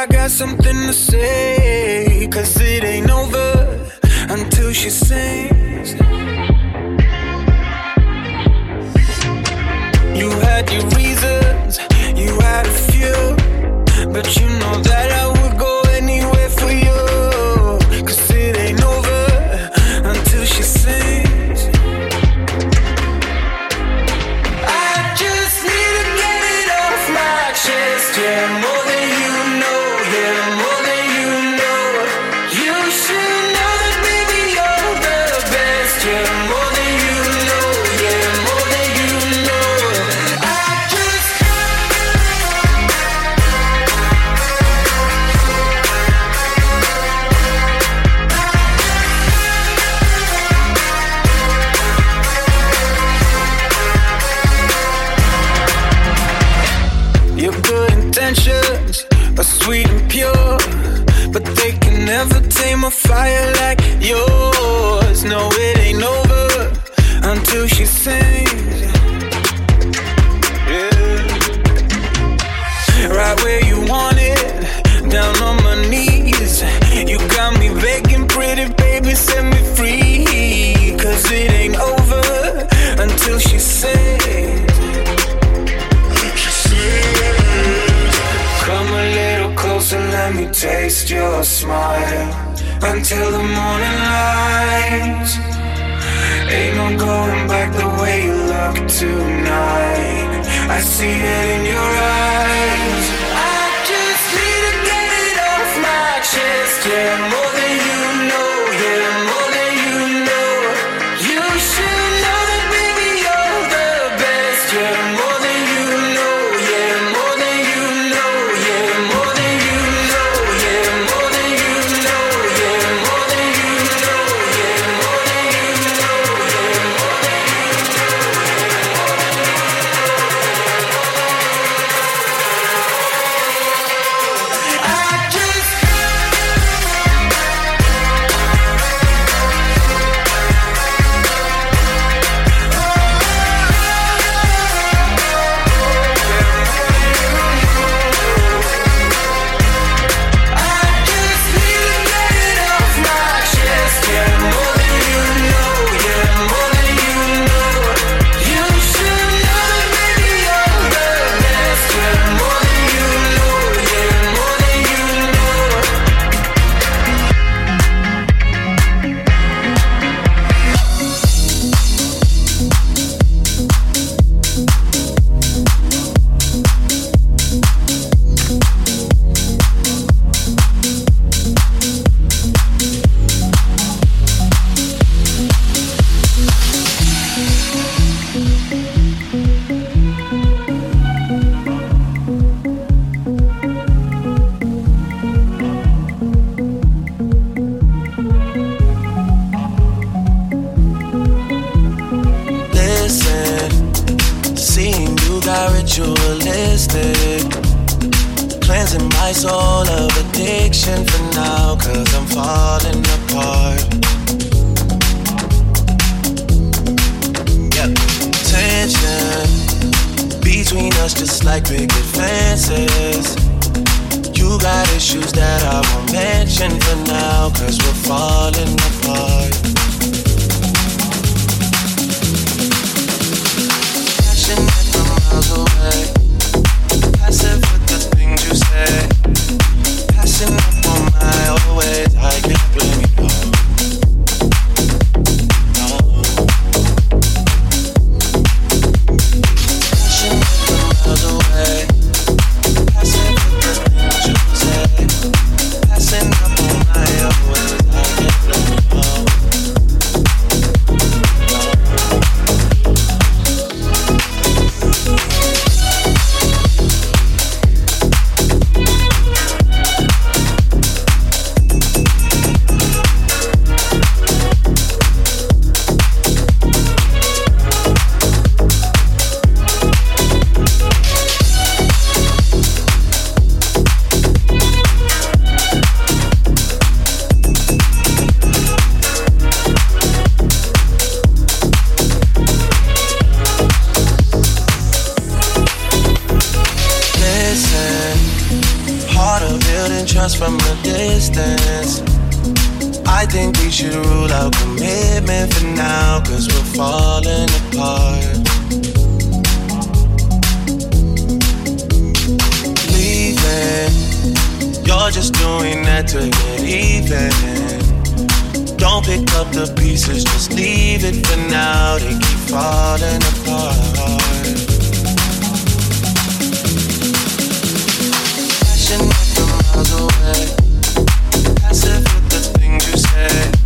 I got something to say. Cause it ain't over until she sings. You had your reasons, you had a few, but you know that I smile until the morning light. Ain't no going back the way you look tonight. I see it in your eyes. I just need to get it off my chest, yeah, more than you know, yeah. my soul of addiction for now, cause I'm falling apart. Yeah, tension between us just like big fences. You got issues that I won't mention for now, cause we're falling apart. Passion miles away. Should rule out commitment for now, cause we're falling apart. Leaving, you're just doing that to get even. Don't pick up the pieces, just leave it for now. They keep falling apart. miles away. Passive with the things you say.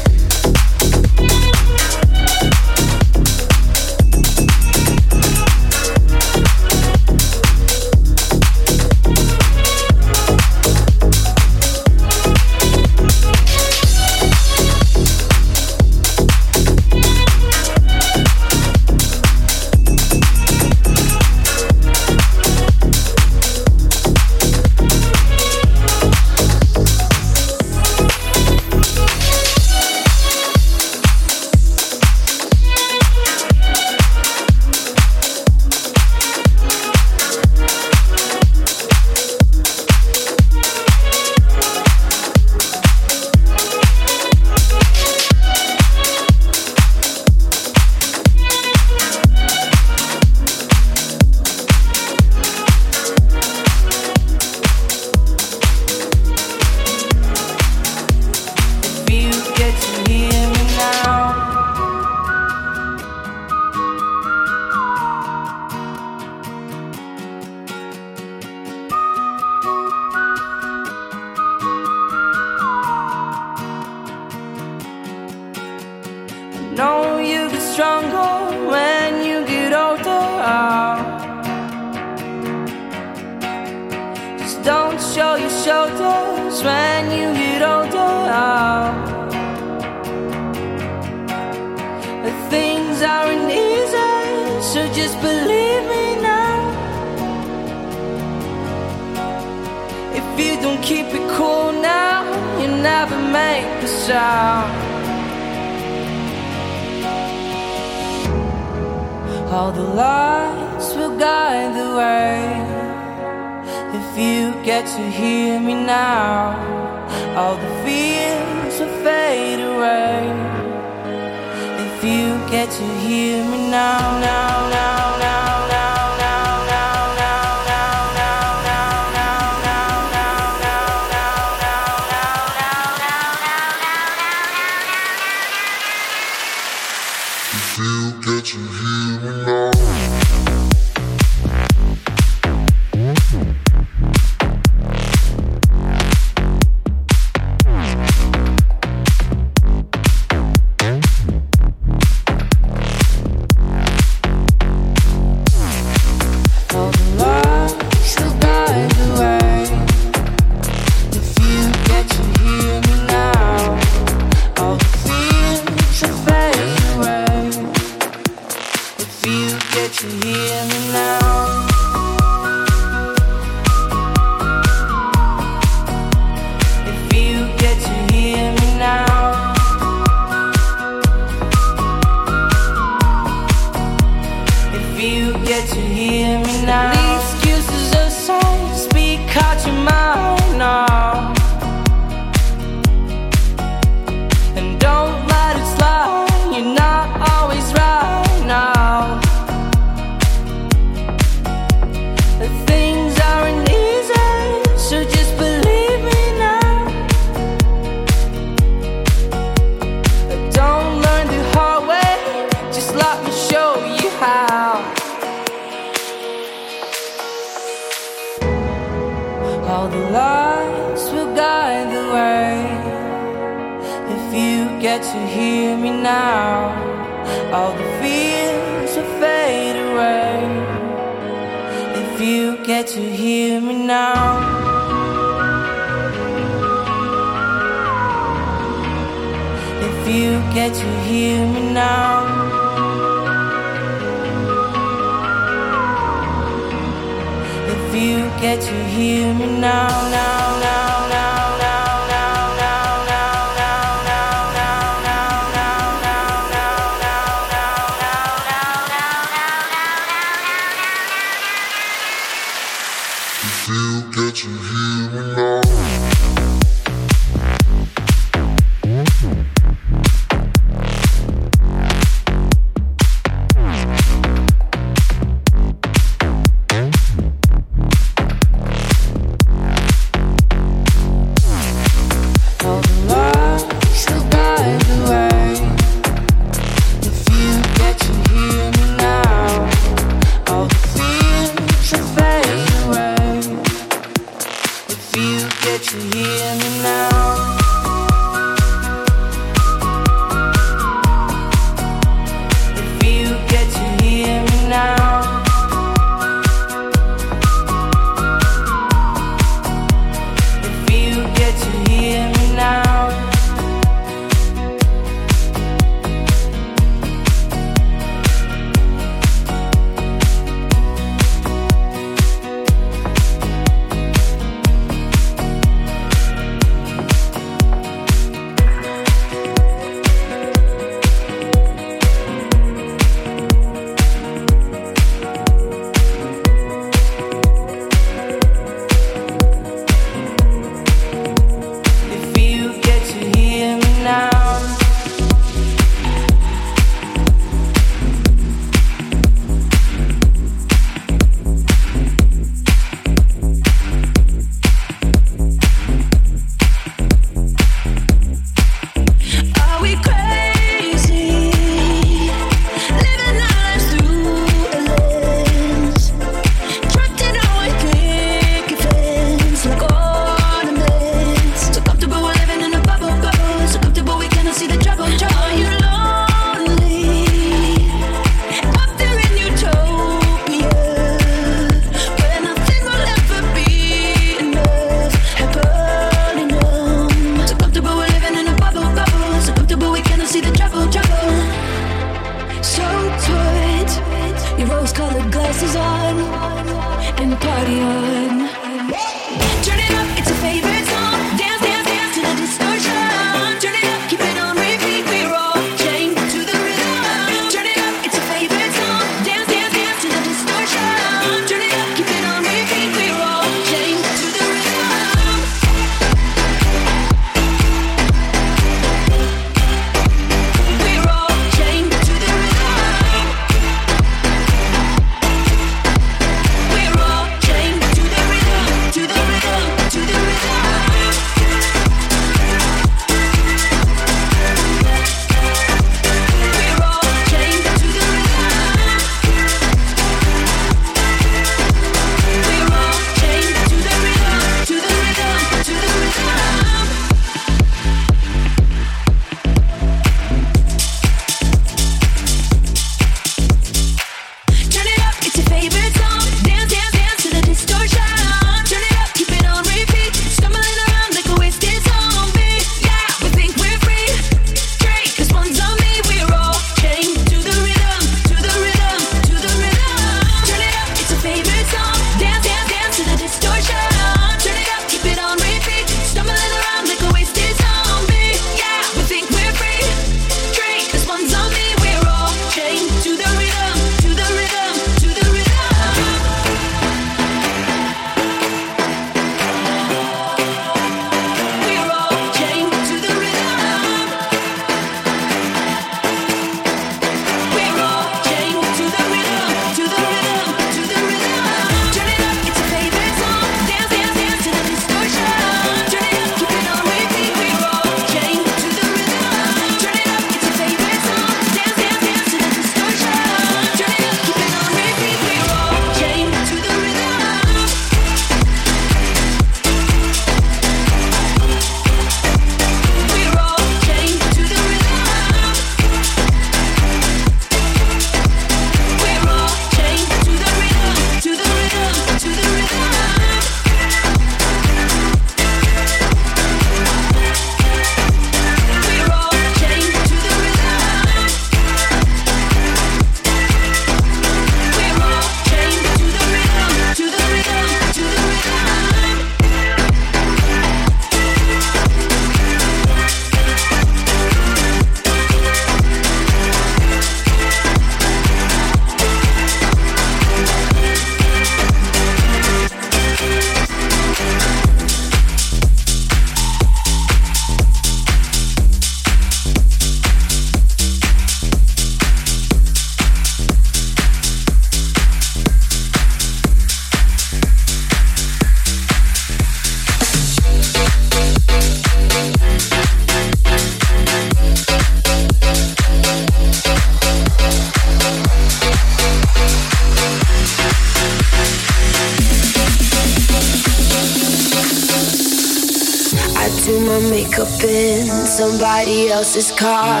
Else's car.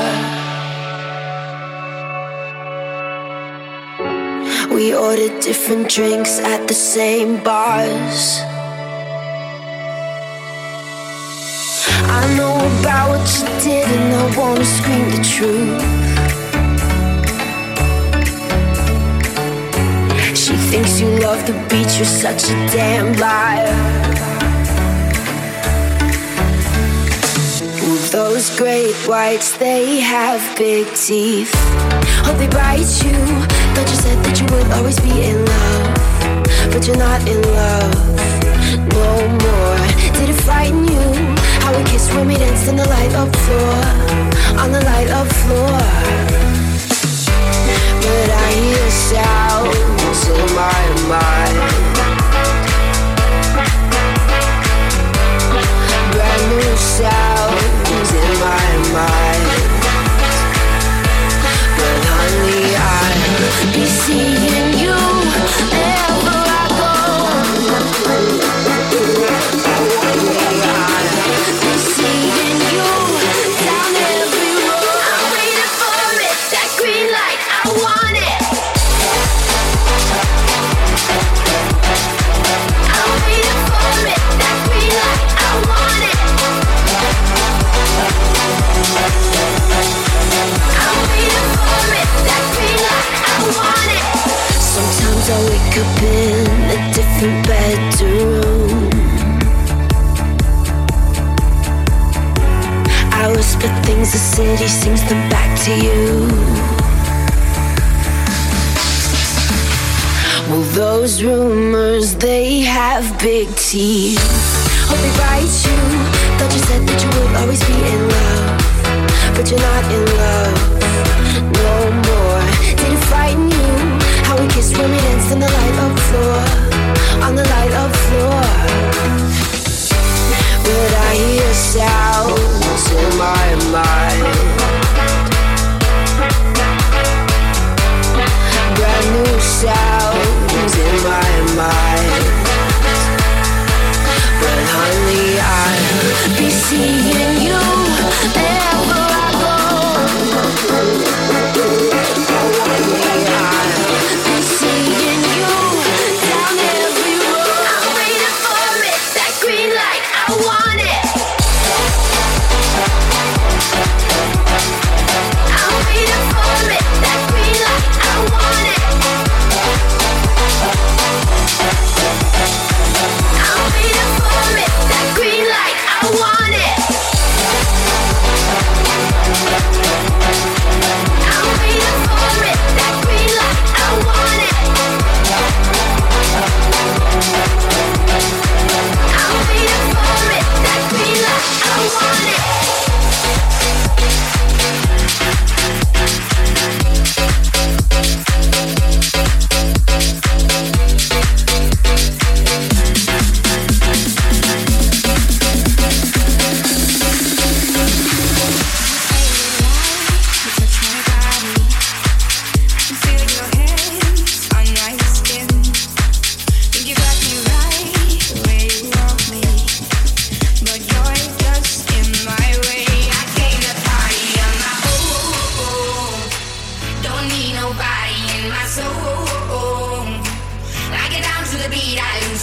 We ordered different drinks at the same bars. I know about what you did, and I wanna scream the truth. She thinks you love the beach, you're such a damn liar. Those great whites, they have big teeth. Hope they bite you. Thought you said that you would always be in love, but you're not in love no more. Did it frighten you? How we kissed when we danced on the light up floor, on the light up floor. But I hear sounds in my mind. My city sings them back to you. Well, those rumors, they have big teeth. Hope they bite you. Thought you said that you would always be in love, but you're not in love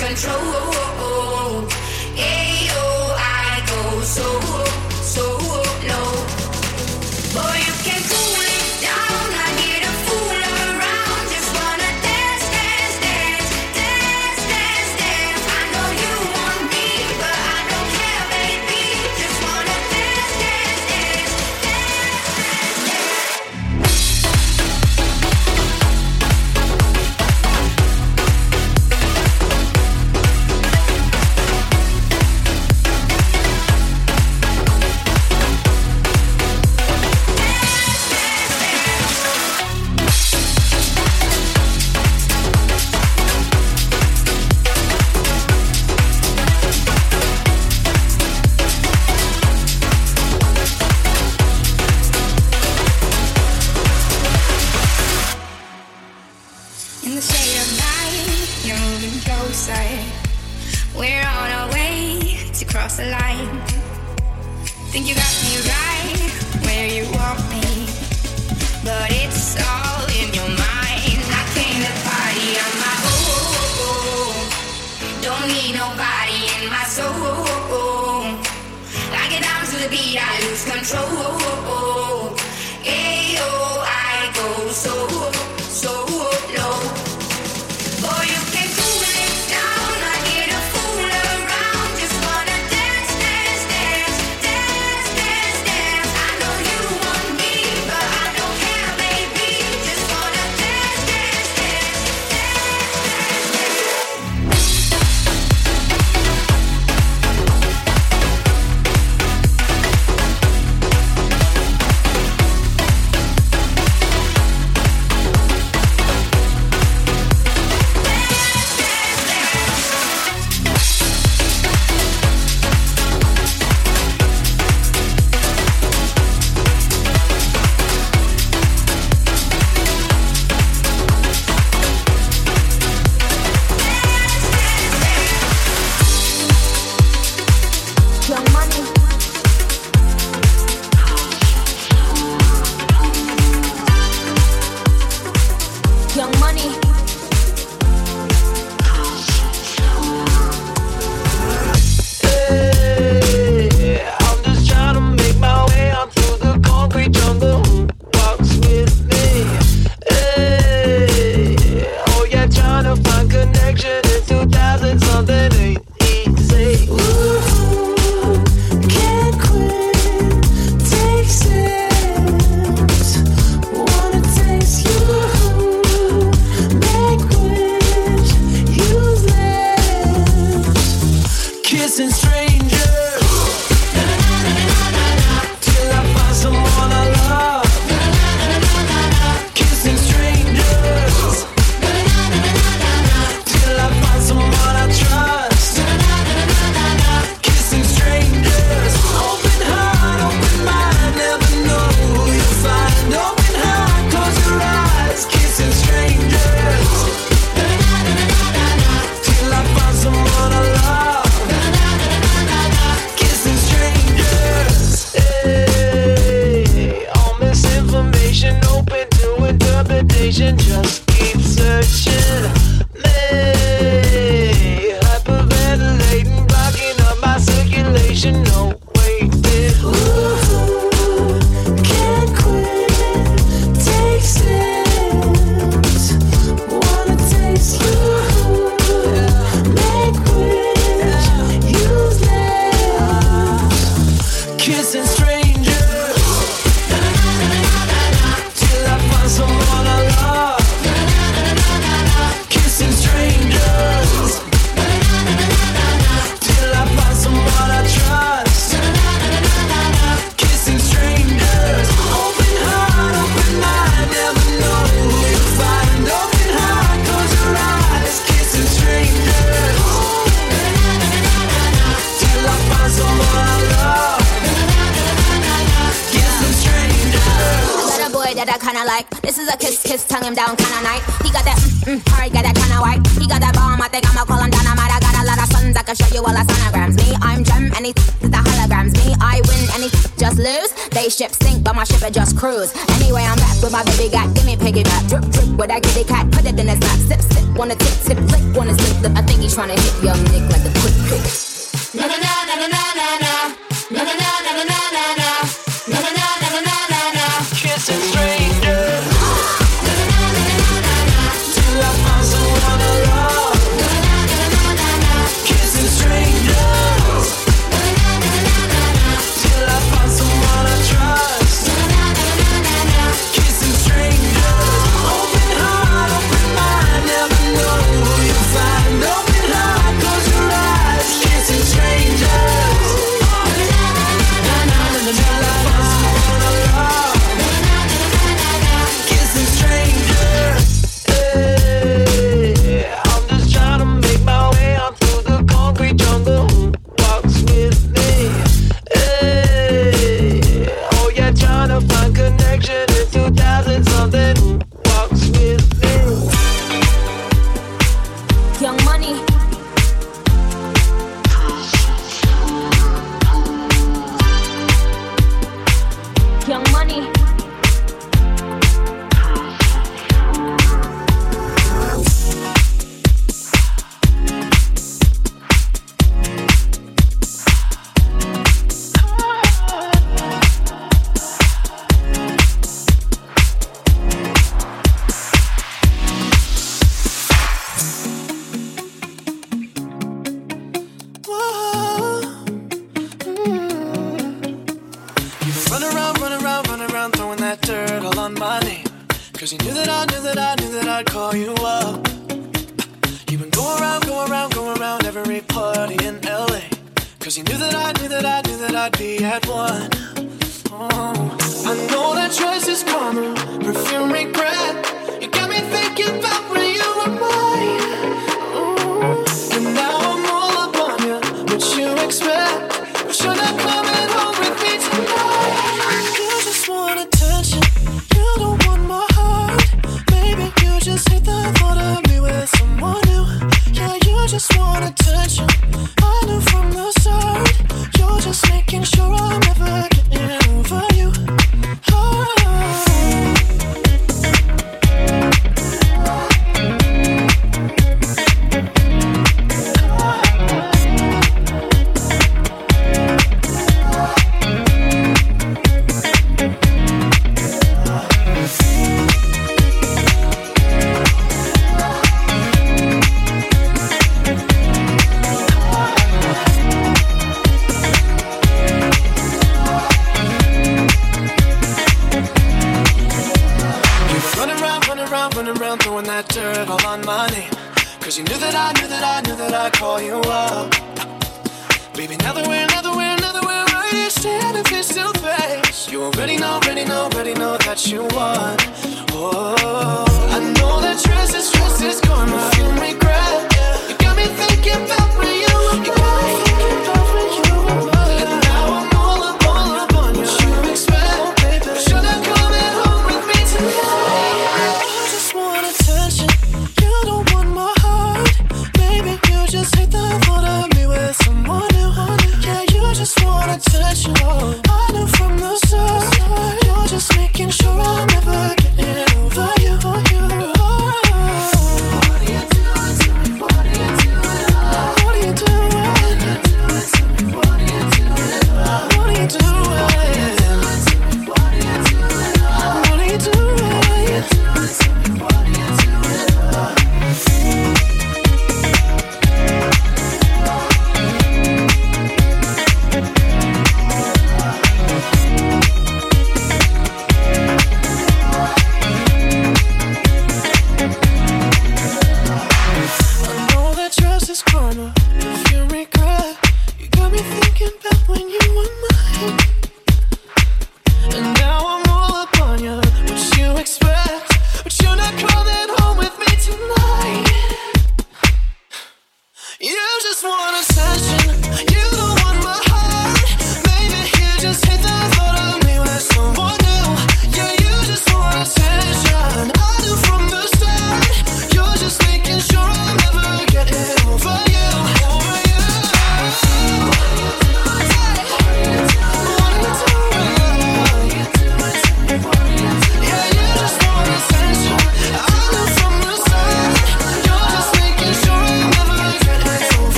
Control, yeah, oh, I go so No waiting. Ooh. sound kinda nice. He got that mm, mm, alright, got that kinda white. He got that bomb, I think I'ma call him dynamite. I got a lot of sons, I can show you all the sonograms. Me, I'm gem, any th- the holograms. Me, I win, any th- just lose. They ship sink, but my ship it just cruise. Anyway, I'm back with my baby got, give me piggyback. Drip, drip, with that kitty cat, put it in his lap. Sip, sip, wanna tip, tip, flick, wanna slip. I think he's trying to hit young Nick like the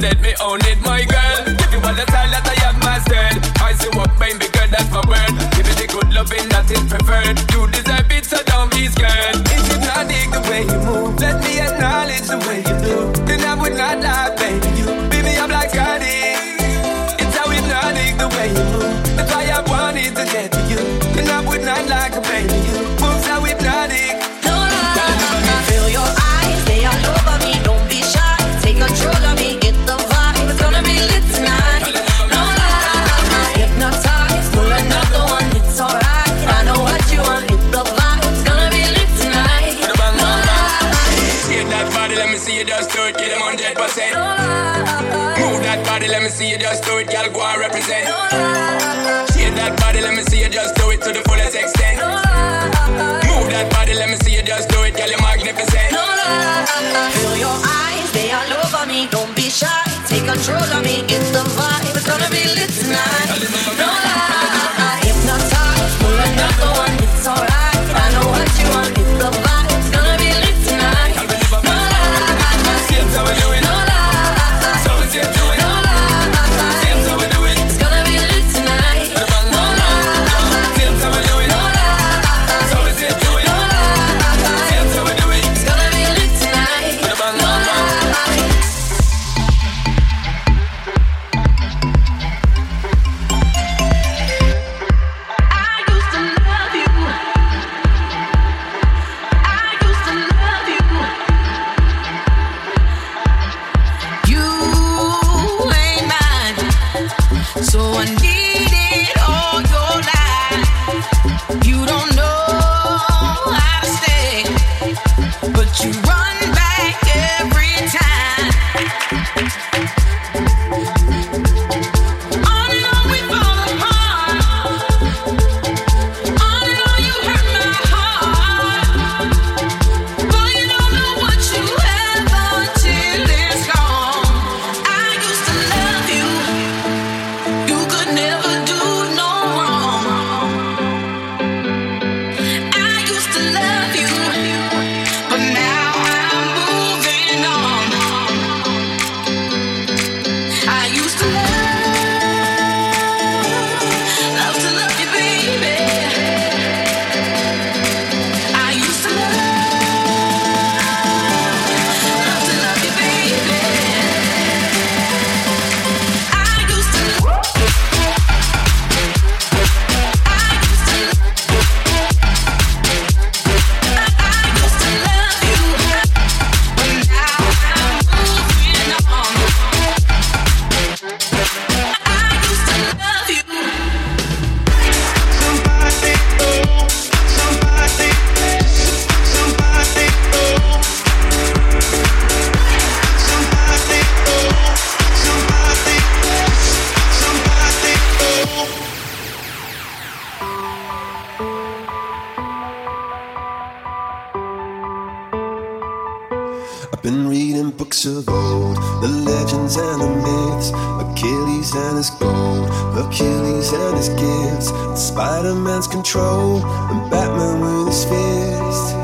Let me own it, my girl. Give you all the style that I have mastered. I see what made me good, that's my word. Give me the good loving that is preferred. You deserve it, so don't be scared. It's hypnotic the way you move. Let me acknowledge the way you do. Then I would not lie, baby. You be me up like God It's how hypnotic the way you move. That's why I wanted to get to you. Then I would not lie, baby. Just do it, girl, go and represent. Shake that body, let me see you just do it to the fullest extent. Move that body, let me see you just do it, girl, you're magnificent. Feel your eyes, they all over me. Don't be shy, take control of me. It's the vibe, it's gonna be lit tonight. No lie, the legends and the myths, Achilles and his gold, Achilles and his gifts, Spider Man's control, and Batman with his fist.